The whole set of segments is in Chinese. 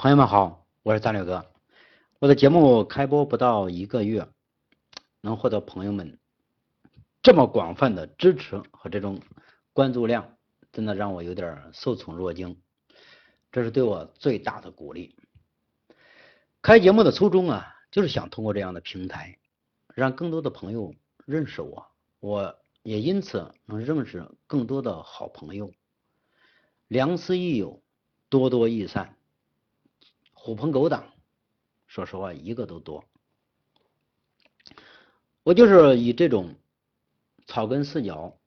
朋友们好，我是战略哥。我的节目开播不到一个月，能获得朋友们这么广泛的支持和这种关注量，真的让我有点受宠若惊。这是对我最大的鼓励。开节目的初衷啊，就是想通过这样的平台，让更多的朋友认识我，我也因此能认识更多的好朋友。良师益友，多多益善。狐朋狗党，说实话一个都多。我就是以这种草根视角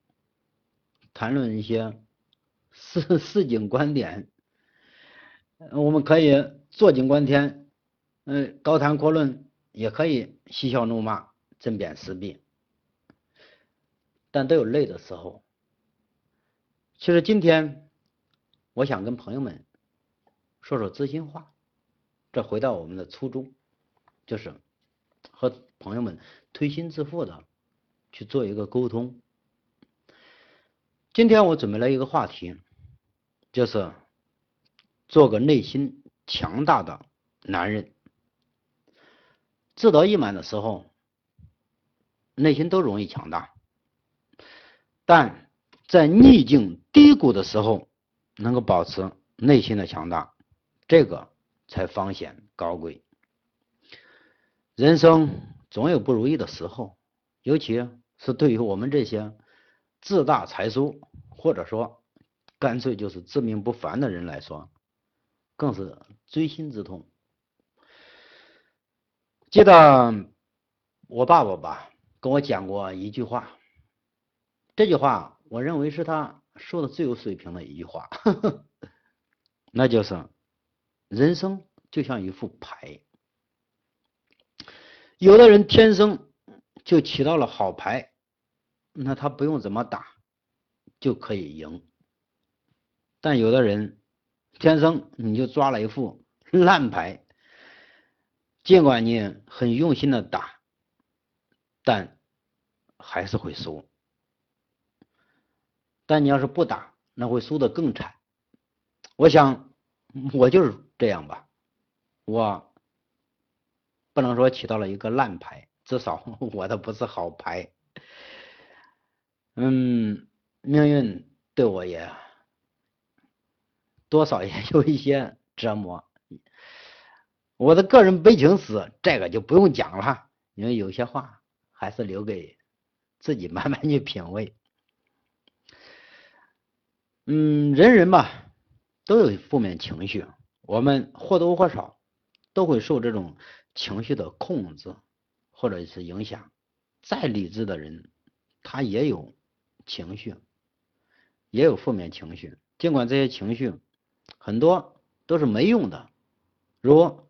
谈论一些市市井观点，我们可以坐井观天，嗯，高谈阔论，也可以嬉笑怒骂，针砭时弊，但都有累的时候。其实今天。我想跟朋友们说说知心话，这回到我们的初衷，就是和朋友们推心置腹的去做一个沟通。今天我准备了一个话题，就是做个内心强大的男人。志得意满的时候，内心都容易强大，但在逆境低谷的时候。能够保持内心的强大，这个才方显高贵。人生总有不如意的时候，尤其是对于我们这些自大才疏，或者说干脆就是自命不凡的人来说，更是锥心之痛。记得我爸爸吧跟我讲过一句话，这句话我认为是他。说的最有水平的一句话，那就是人生就像一副牌，有的人天生就起到了好牌，那他不用怎么打就可以赢；但有的人天生你就抓了一副烂牌，尽管你很用心的打，但还是会输。但你要是不打，那会输得更惨。我想，我就是这样吧。我不能说起到了一个烂牌，至少 我的不是好牌。嗯，命运对我也多少也 有一些折磨。我的个人悲情史，这个就不用讲了，因为有些话还是留给自己慢慢去品味。嗯，人人吧都有负面情绪，我们或多或少都会受这种情绪的控制或者是影响。再理智的人，他也有情绪，也有负面情绪。尽管这些情绪很多都是没用的，如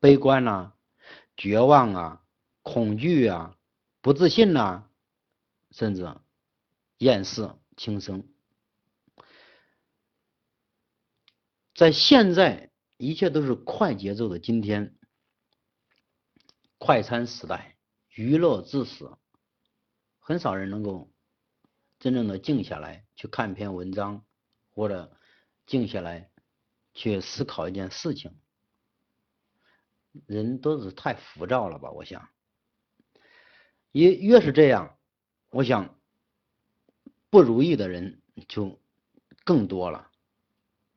悲观呐、绝望啊、恐惧啊、不自信呐，甚至厌世轻生。在现在一切都是快节奏的今天，快餐时代，娱乐至死，很少人能够真正的静下来去看一篇文章，或者静下来去思考一件事情。人都是太浮躁了吧？我想，越越是这样，我想不如意的人就更多了。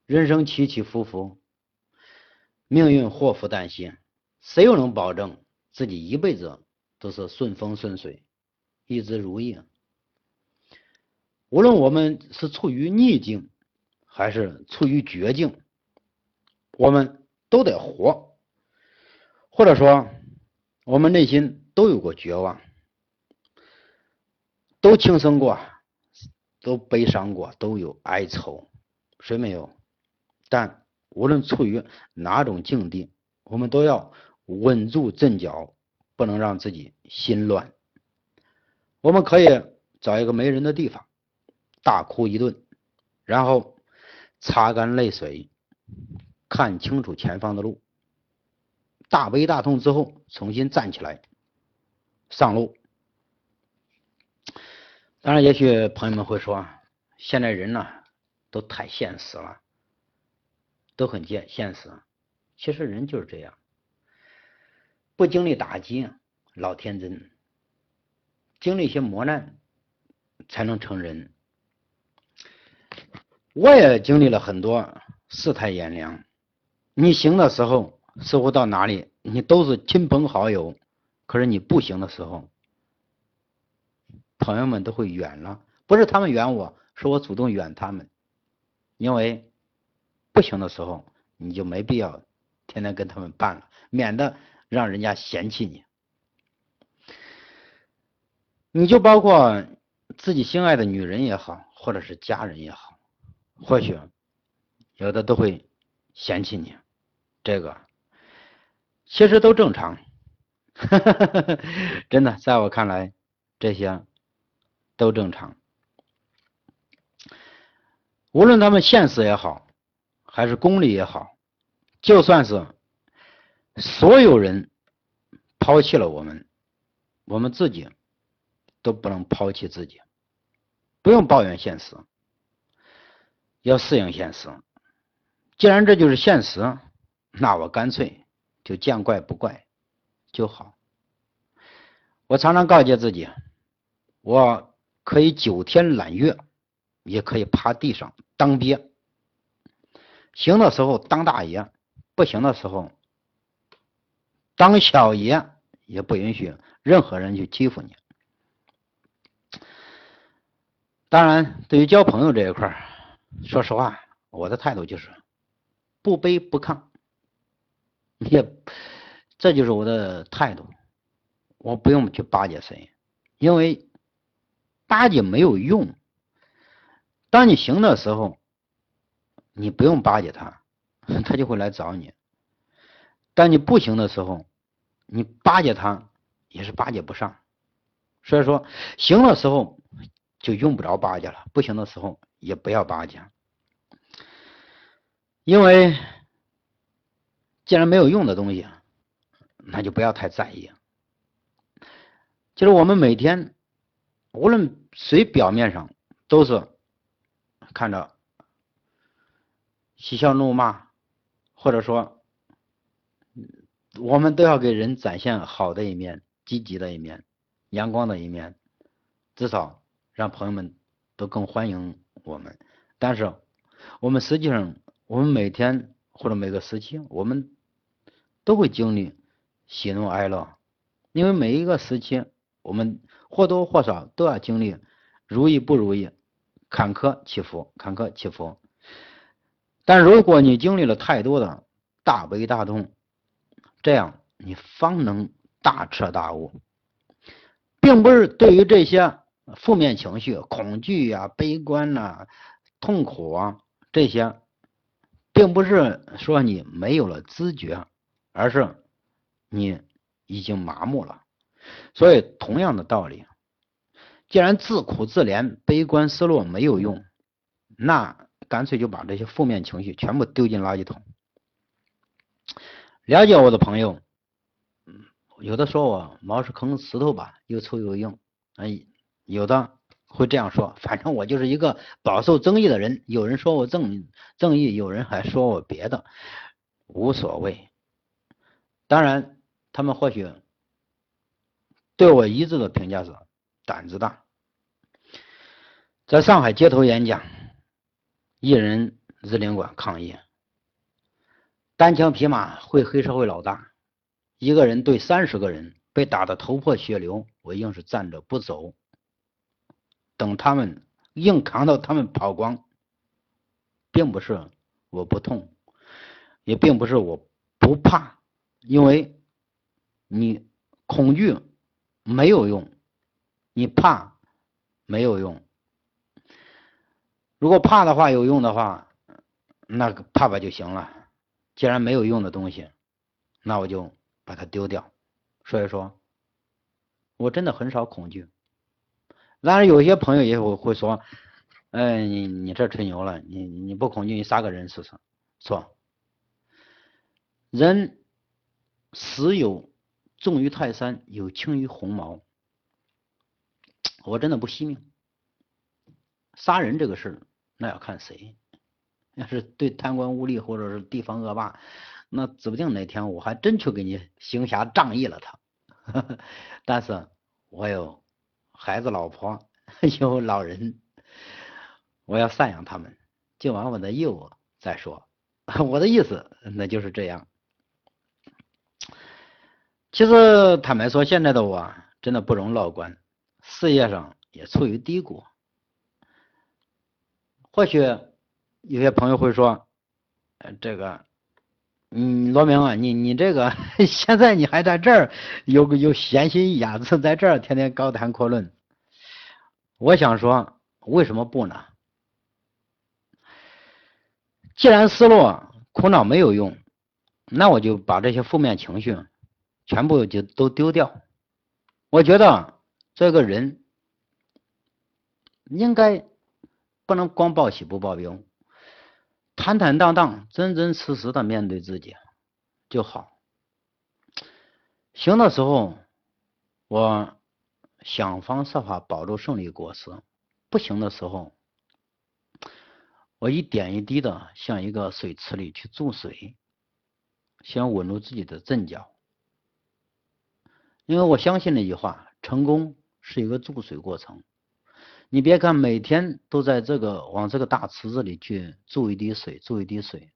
人生起起伏伏，命运祸福旦夕，谁又能保证自己一辈子都是顺风顺水，一直如意？无论我们是处于逆境，还是处于绝境，我们都得活，或者说，我们内心都有过绝望，都轻生过，都悲伤过，都有哀愁，谁没有？但无论处于哪种境地，我们都要稳住阵脚，不能让自己心乱。我们可以找一个没人的地方，大哭一顿，然后擦干泪水，看清楚前方的路，大悲大痛之后，重新站起来，上路。当然，也许朋友们会说，现在人呢都太现实了。都很现现实，其实人就是这样，不经历打击老天真，经历一些磨难才能成人。我也经历了很多世态炎凉，你行的时候似乎到哪里你都是亲朋好友，可是你不行的时候，朋友们都会远了，不是他们远我，是我主动远他们，因为不行的时候你就没必要天天跟他们办了，免得让人家嫌弃你。你就包括自己心爱的女人也好，或者是家人也好。或许有的都会嫌弃你，这个其实都正常，真的，在我看来，这些都正常。无论他们现实也好，还是功利也好，就算是所有人抛弃了我们，我们自己都不能抛弃自己，不用抱怨现实。要适应现实，既然这就是现实，那我干脆就见怪不怪就好。我常常告诫自己，我可以九天揽月，也可以趴地上当鳖。行的时候当大爷，不行的时候当小爷，也不允许任何人去欺负你。当然，对于交朋友这一块。说实话，我的态度就是不卑不亢，也这就是我的态度。我不用去巴结谁，因为巴结没有用。当你行的时候，你不用巴结他，他就会来找你；当你不行的时候，你巴结他也是巴结不上。所以说，行的时候就用不着巴结了，不行的时候。也不要巴结，因为既然没有用的东西，那就不要太在意。其实我们每天，无论谁表面上都是看着嬉笑怒骂，或者说，我们都要给人展现好的一面、积极的一面、阳光的一面，至少让朋友们都更欢迎。我们，但是我们实际上，我们每天或者每个时期，我们都会经历喜怒哀乐，因为每一个时期，我们或多或少都要经历如意不如意、坎坷起伏、坎坷起伏。但如果你经历了太多的大悲大痛，这样你方能大彻大悟，并不是对于这些。负面情绪、恐惧呀、悲观呐、痛苦啊，这些，并不是说你没有了知觉，而是你已经麻木了。所以，同样的道理，既然自苦自怜、悲观失落没有用，那干脆就把这些负面情绪全部丢进垃圾桶。了解我的朋友，有的说我毛是坑石头吧，又臭又硬，哎。有的会这样说，反正我就是一个饱受争议的人。有人说我正正义，有人还说我别的，无所谓。当然，他们或许对我一致的评价是胆子大。在上海街头演讲，一人日领馆抗议，单枪匹马会黑社会老大，一个人对三十个人，被打得头破血流，我硬是站着不走。等他们硬扛到他们跑光，并不是我不痛，也并不是我不怕，因为你恐惧没有用，你怕没有用。如果怕的话有用的话，那个怕怕就行了。既然没有用的东西，那我就把它丢掉。所以说，我真的很少恐惧。当然，有些朋友也会会说：“哎，你你这吹牛了，你你不恐惧，你杀个人试试？”错。人死有重于泰山，有轻于鸿毛。我真的不惜命。杀人这个事儿，那要看谁。要是对贪官污吏或者是地方恶霸，那指不定哪天我还真去给你行侠仗义了他。但是我有孩子、老婆，有老人，我要赡养他们，尽完我的义务再说。我的意思，那就是这样。其实坦白说，现在的我真的不容乐观，事业上也处于低谷。或许有些朋友会说：“呃，这个，嗯，罗明啊，你你这个 现在你还在这儿有有闲心雅致，在这儿天天高谈阔论。”我想说，为什么不呢？既然失落、苦恼没有用，那我就把这些负面情绪。全部就都丢掉。我觉得这个人应该不能光报喜不报忧，坦坦荡荡、真真实实的面对自己就好。行的时候，我想方设法保住胜利果实；不行的时候，我一点一滴的向一个水池里去注水，先稳住自己的阵脚。因为我相信那句话，成功是一个注水过程。你别看每天都在这个往这个大池子里去注一滴水，注一滴水，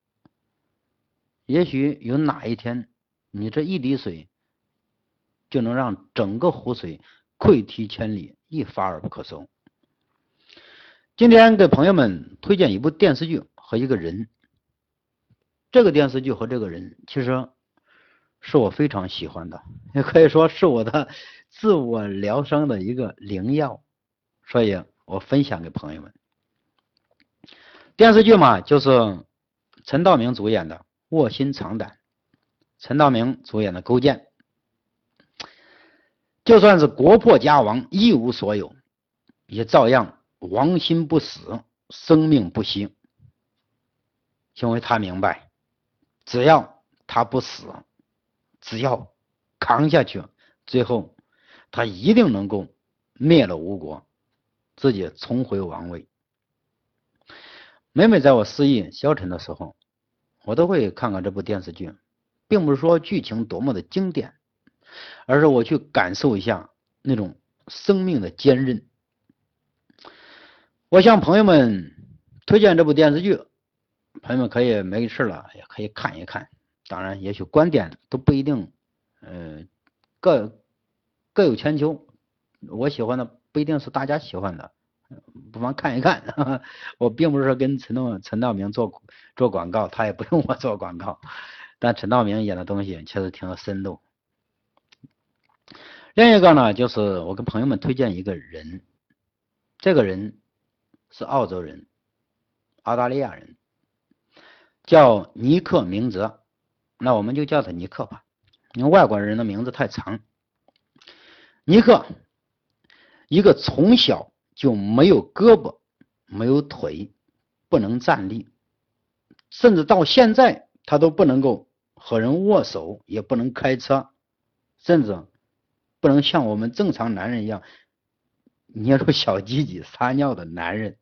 也许有哪一天，你这一滴水就能让整个湖水溃堤千里，一发而不可收。今天给朋友们推荐一部电视剧和一个人，这个电视剧和这个人其实。是我非常喜欢的，也可以说是我的自我疗伤的一个灵药，所以我分享给朋友们。电视剧嘛，就是陈道明主演的《卧薪尝胆》，陈道明主演的《勾践》，就算是国破家亡、一无所有，也照样亡心不死，生命不息，因为他明白，只要他不死。只要扛下去，最后他一定能够灭了吴国，自己重回王位。每每在我失意消沉的时候，我都会看看这部电视剧，并不是说剧情多么的经典，而是我去感受一下那种生命的坚韧。我向朋友们推荐这部电视剧，朋友们可以没事了也可以看一看。当然，也许观点都不一定，呃，各各有千秋。我喜欢的不一定是大家喜欢的，不妨看一看。我并不是说跟陈道陈道明做做广告，他也不用我做广告。但陈道明演的东西确实挺有深度。另一个呢，就是我跟朋友们推荐一个人，这个人是澳洲人，澳大利亚人，叫尼克明哲。那我们就叫他尼克吧，因为外国人的名字太长。尼克，一个从小就没有胳膊、没有腿、不能站立，甚至到现在他都不能够和人握手，也不能开车，甚至不能像我们正常男人一样捏住小鸡鸡撒尿的男人。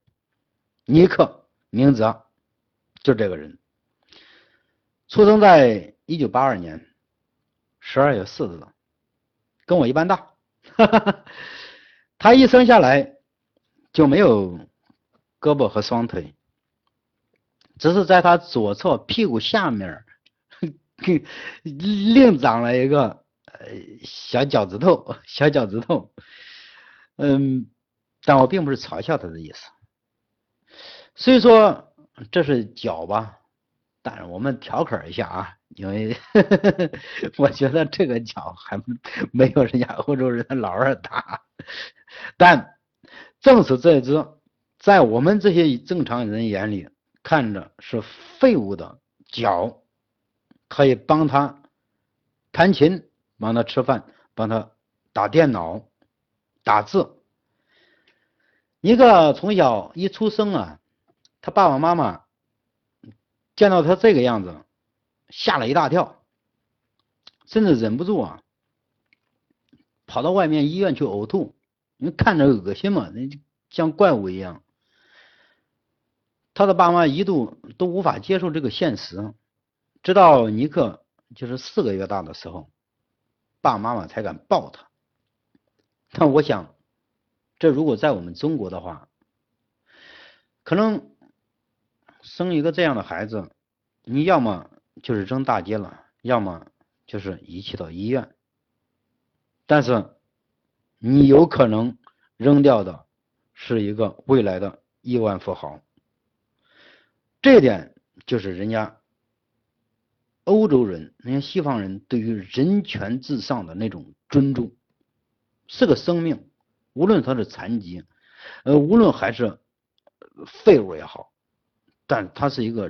尼克，明哲，就这个人。出生在一九八二年十二月四日，跟我一般大。哈哈哈他一生下来就没有胳膊和双腿，只是在他左侧屁股下面 另长了一个呃小脚趾头，小脚趾头。嗯，但我并不是嘲笑他的意思。虽说这是脚吧。但是我们调侃一下啊，因为 我觉得这个脚还没有人家欧洲人的老二大。但正是这只在我们这些正常人眼里看着是废物的脚，可以帮他弹琴、帮他吃饭、帮他打电脑、打字。一个从小一出生啊，他爸爸妈妈。见到他这个样子，吓了一大跳，甚至忍不住啊，跑到外面医院去呕吐，因为看着恶心嘛，那像怪物一样。他的爸妈一度都无法接受这个现实，直到尼克就是四个月大的时候，爸爸妈妈才敢抱他。但我想，这如果在我们中国的话，可能生一个这样的孩子，你要么就是扔大街了，要么就是遗弃到医院。但是你有可能扔掉的是一个未来的亿万富豪。这点就是人家欧洲人、人家西方人对于人权至上的那种尊重，是个生命，无论他是残疾，呃，无论还是废物也好，但他是一个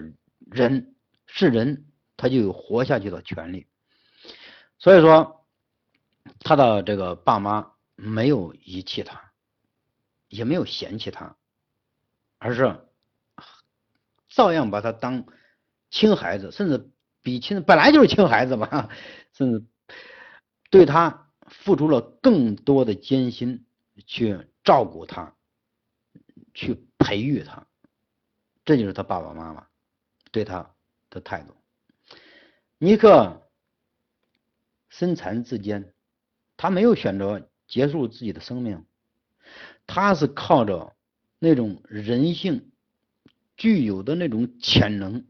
人，是人，他就有活下去的权利。所以说，他的这个爸妈没有遗弃他，也没有嫌弃他，而是。照样把他当亲孩子，甚至比亲本来就是亲孩子嘛，甚至对他付出了更多的艰辛去照顾他，去培育他，这就是他爸爸妈妈对他的态度。尼克身残志坚，他没有选择结束自己的生命，他是靠着那种人性。具有的那种潜能、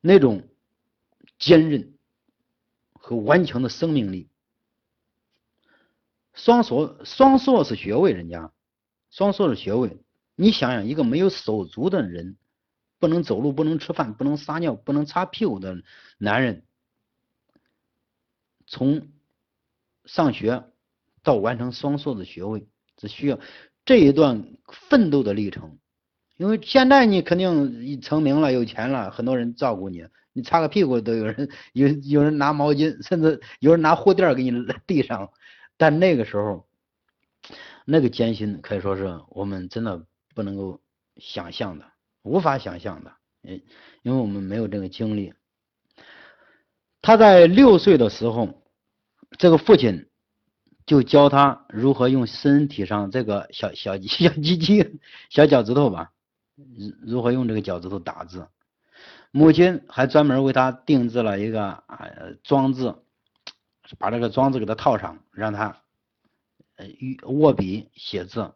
那种坚韧和顽强的生命力，双硕双硕士学位，人家。双硕士学位，你想想，一个没有手足的人，不能走路、不能吃饭、不能撒尿、不能擦屁股的男人，从上学到完成双硕士学位，只需要这一段奋斗的历程。因为现在你肯定成名了，有钱了，很多人照顾你，你擦个屁股都有人有有人拿毛巾，甚至有人拿护垫给你递上。但那个时候，那个艰辛可以说是我们真的不能够想象的，无法想象的。嗯，因为我们没有这个经历。他在六岁的时候，这个父亲就教他如何用身体上这个小小小鸡鸡、小脚趾头吧。如如何用这个脚趾头打字？母亲还专门为他定制了一个啊装置，把这个装置给他套上，让他呃握笔写字。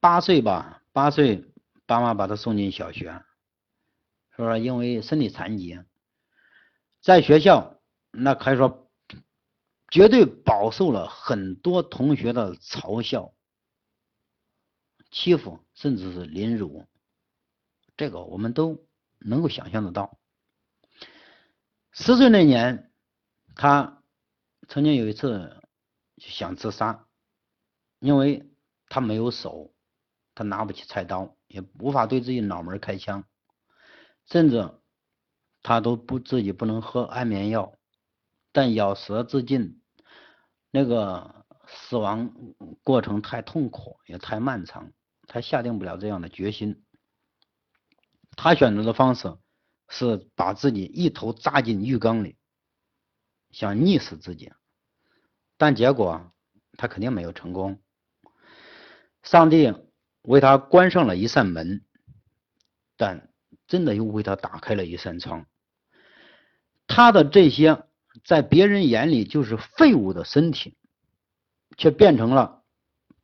八岁吧，八岁，爸妈把他送进小学，说因为身体残疾，在学校那可以说绝对饱受了很多同学的嘲笑。欺负甚至是凌辱，这个我们都能够想象得到。十岁那年，他曾经有一次想自杀，因为他没有手，他拿不起菜刀，也无法对自己脑门开枪，甚至他都不自己不能喝安眠药，但咬舌自尽，那个死亡过程太痛苦也太漫长。他下定不了这样的决心，他选择的方式是把自己一头扎进浴缸里，想溺死自己，但结果他肯定没有成功。上帝为他关上了一扇门，但真的又为他打开了一扇窗。他的这些在别人眼里就是废物的身体，却变成了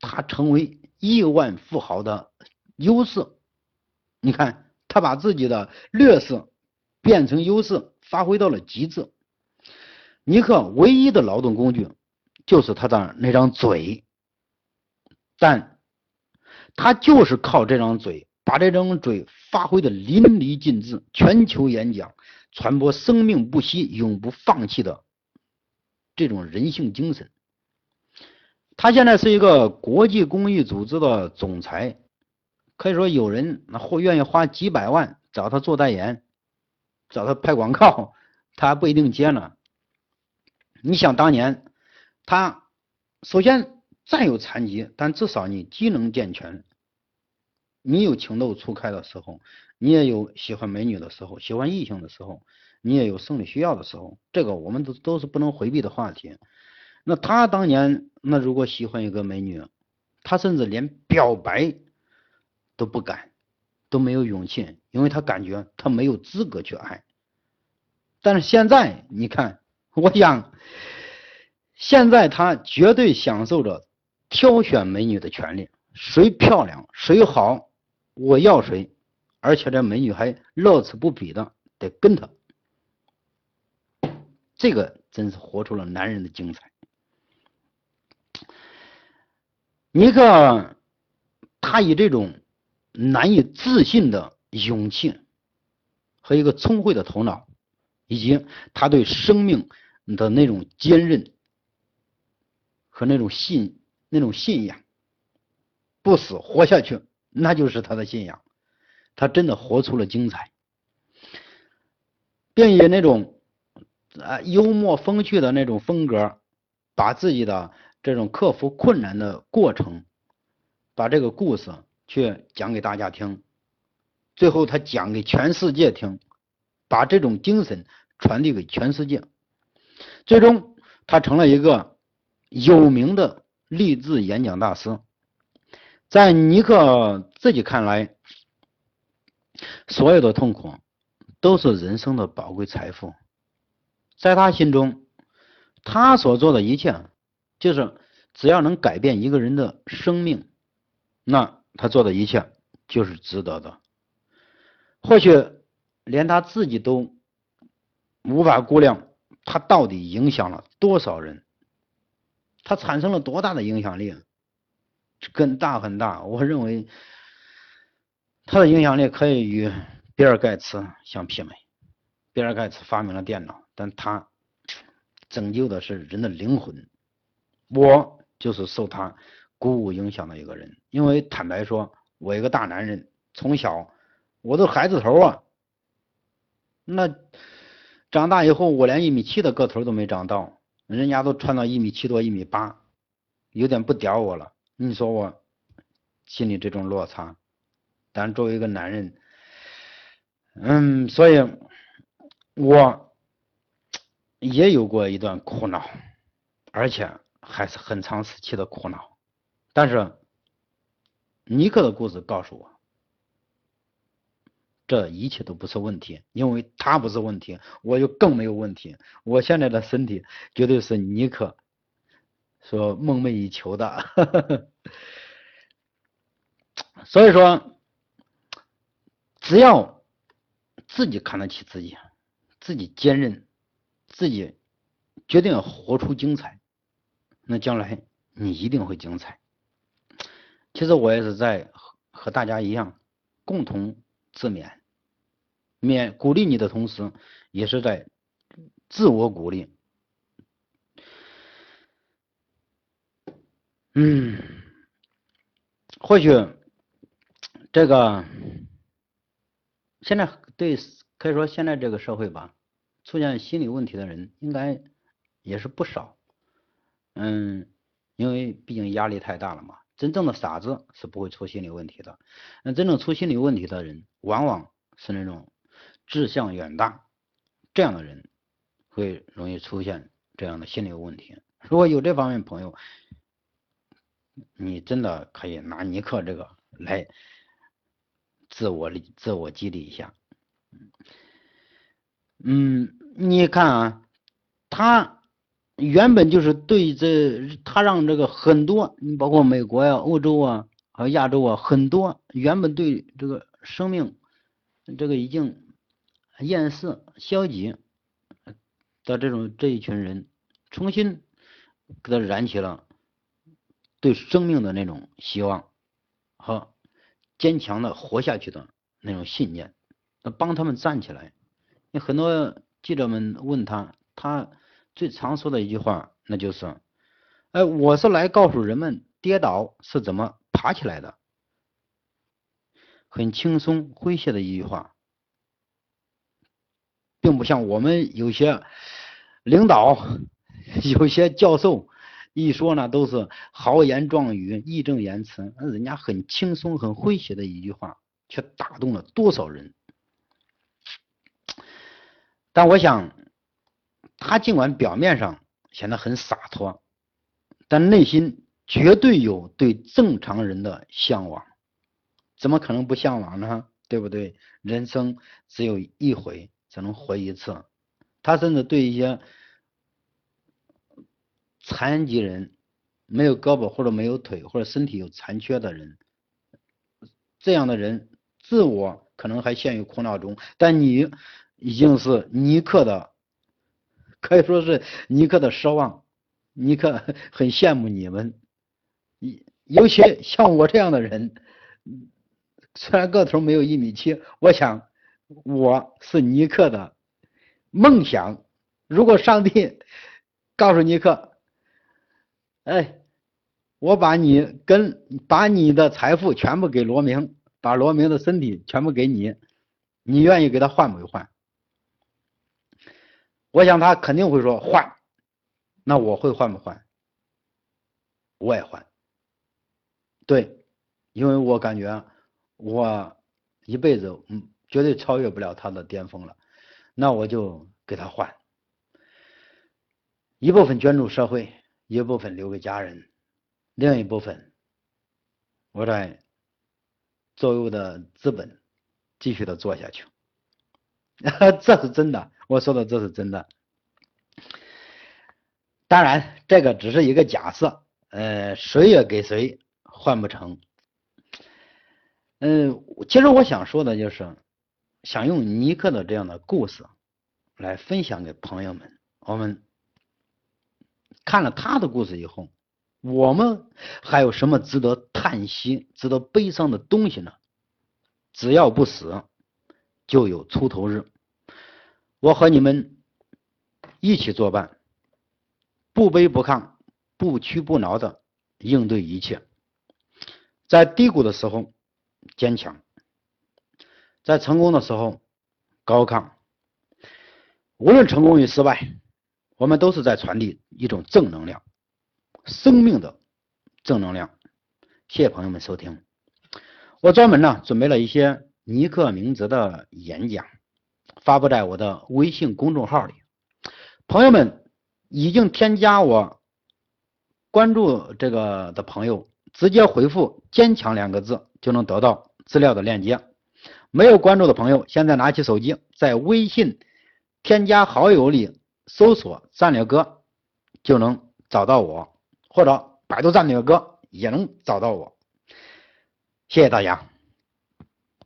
他成为。亿万富豪的优势，你看他把自己的劣势变成优势，发挥到了极致。尼克唯一的劳动工具就是他的那张嘴，但他就是靠这张嘴，把这张嘴发挥的淋漓尽致，全球演讲，传播生命不息、永不放弃的这种人性精神。他现在是一个国际公益组织的总裁，可以说有人那或愿意花几百万找他做代言，找他拍广告，他还不一定接呢。你想当年，他首先再有残疾，但至少你机能健全，你有情窦初开的时候，你也有喜欢美女的时候，喜欢异性的时候，你也有生理需要的时候，这个我们都都是不能回避的话题。那他当年，那如果喜欢一个美女，他甚至连表白都不敢，都没有勇气，因为他感觉他没有资格去爱。但是现在你看，我想，现在他绝对享受着挑选美女的权利，谁漂亮谁好，我要谁，而且这美女还乐此不疲的得跟他，这个真是活出了男人的精彩。尼克，他以这种难以置信的勇气和一个聪慧的头脑，以及他对生命的那种坚韧和那种信、那种信仰，不死活下去，那就是他的信仰。他真的活出了精彩，并以那种啊幽默风趣的那种风格，把自己的。这种克服困难的过程，把这个故事去讲给大家听，最后他讲给全世界听，把这种精神传递给全世界，最终他成了一个有名的励志演讲大师。在尼克自己看来，所有的痛苦都是人生的宝贵财富，在他心中，他所做的一切。就是只要能改变一个人的生命，那他做的一切就是值得的。或许连他自己都无法估量，他到底影响了多少人，他产生了多大的影响力，很大很大。我认为他的影响力可以与比尔盖茨相媲美。比尔盖茨发明了电脑，但他拯救的是人的灵魂。我就是受他鼓舞影响的一个人，因为坦白说，我一个大男人，从小我都孩子头啊，那长大以后我连一米七的个头都没长到，人家都穿到一米七多、一米八，有点不屌我了。你说我心里这种落差，但作为一个男人，嗯，所以我也有过一段苦恼，而且。还是很长时期的苦恼，但是尼克的故事告诉我，这一切都不是问题，因为他不是问题，我就更没有问题。我现在的身体绝对是尼克所梦寐以求的，所以说，只要自己看得起自己，自己坚韧，自己决定活出精彩。那将来你一定会精彩。其实我也是在和大家一样，共同自勉，勉鼓励你的同时，也是在自我鼓励。嗯，或许这个现在对可以说现在这个社会吧，出现心理问题的人应该也是不少。嗯，因为毕竟压力太大了嘛。真正的傻子是不会出心理问题的。那真正出心理问题的人，往往是那种志向远大这样的人，会容易出现这样的心理问题。如果有这方面朋友，你真的可以拿尼克这个来自我、自我激励一下。嗯，你看啊，他。原本就是对这，他让这个很多，你包括美国呀、欧洲啊、和亚洲啊，很多原本对这个生命这个已经厌世、消极的这种这一群人，重新给他燃起了对生命的那种希望和坚强的活下去的那种信念，帮他们站起来。那很多记者们问他，他。最常说的一句话，那就是：“哎，我是来告诉人们跌倒是怎么爬起来的。”很轻松诙谐的一句话，并不像我们有些领导、有些教授一说呢，都是豪言壮语、义正言辞。那人家很轻松、很诙谐的一句话，却打动了多少人？但我想。他尽管表面上显得很洒脱，但内心绝对有对正常人的向往。怎么可能不向往呢？对不对？人生只有一回，只能活一次。他甚至对一些残疾人、没有胳膊或者没有腿或者身体有残缺的人，这样的人自我可能还陷于苦恼中，但你已经是尼克的，可以说是尼克的奢望。尼克很羡慕你们，尤其像我这样的人，虽然个头没有一米七，我想我是尼克的梦想。如果上帝告诉尼克，哎，我把你跟把你的财富全部给罗明，把罗明的身体全部给你，你愿意给他换不换？我想他肯定会说换。那我会换不换？我也换。对，因为我感觉我一辈子嗯绝对超越不了他的巅峰了，那我就给他换，一部分捐助社会，一部分留给家人，另一部分我在作为我的资本继续的做下去，这是真的，我说的这是真的。当然，这个只是一个假设，呃，谁也给谁换不成。嗯，其实我想说的就是，想用尼克的这样的故事来分享给朋友们。我们看了他的故事以后，我们还有什么值得叹息、值得悲伤的东西呢？只要不死，就有出头日。我和你们一起作伴。不卑不亢，不屈不挠的应对一切，在低谷的时候坚强，在成功的时候高亢。无论成功与失败，我们都是在传递一种正能量，生命的正能量。谢谢朋友们收听，我专门呢准备了一些尼克明哲的演讲，发布在我的微信公众号里，朋友们。已经添加我关注这个的朋友，直接回复“坚强”两个字就能得到资料的链接。没有关注的朋友，现在拿起手机，在微信添加好友里搜索“战略哥”，就能找到我，或者百度“战略哥”也能找到我。谢谢大家。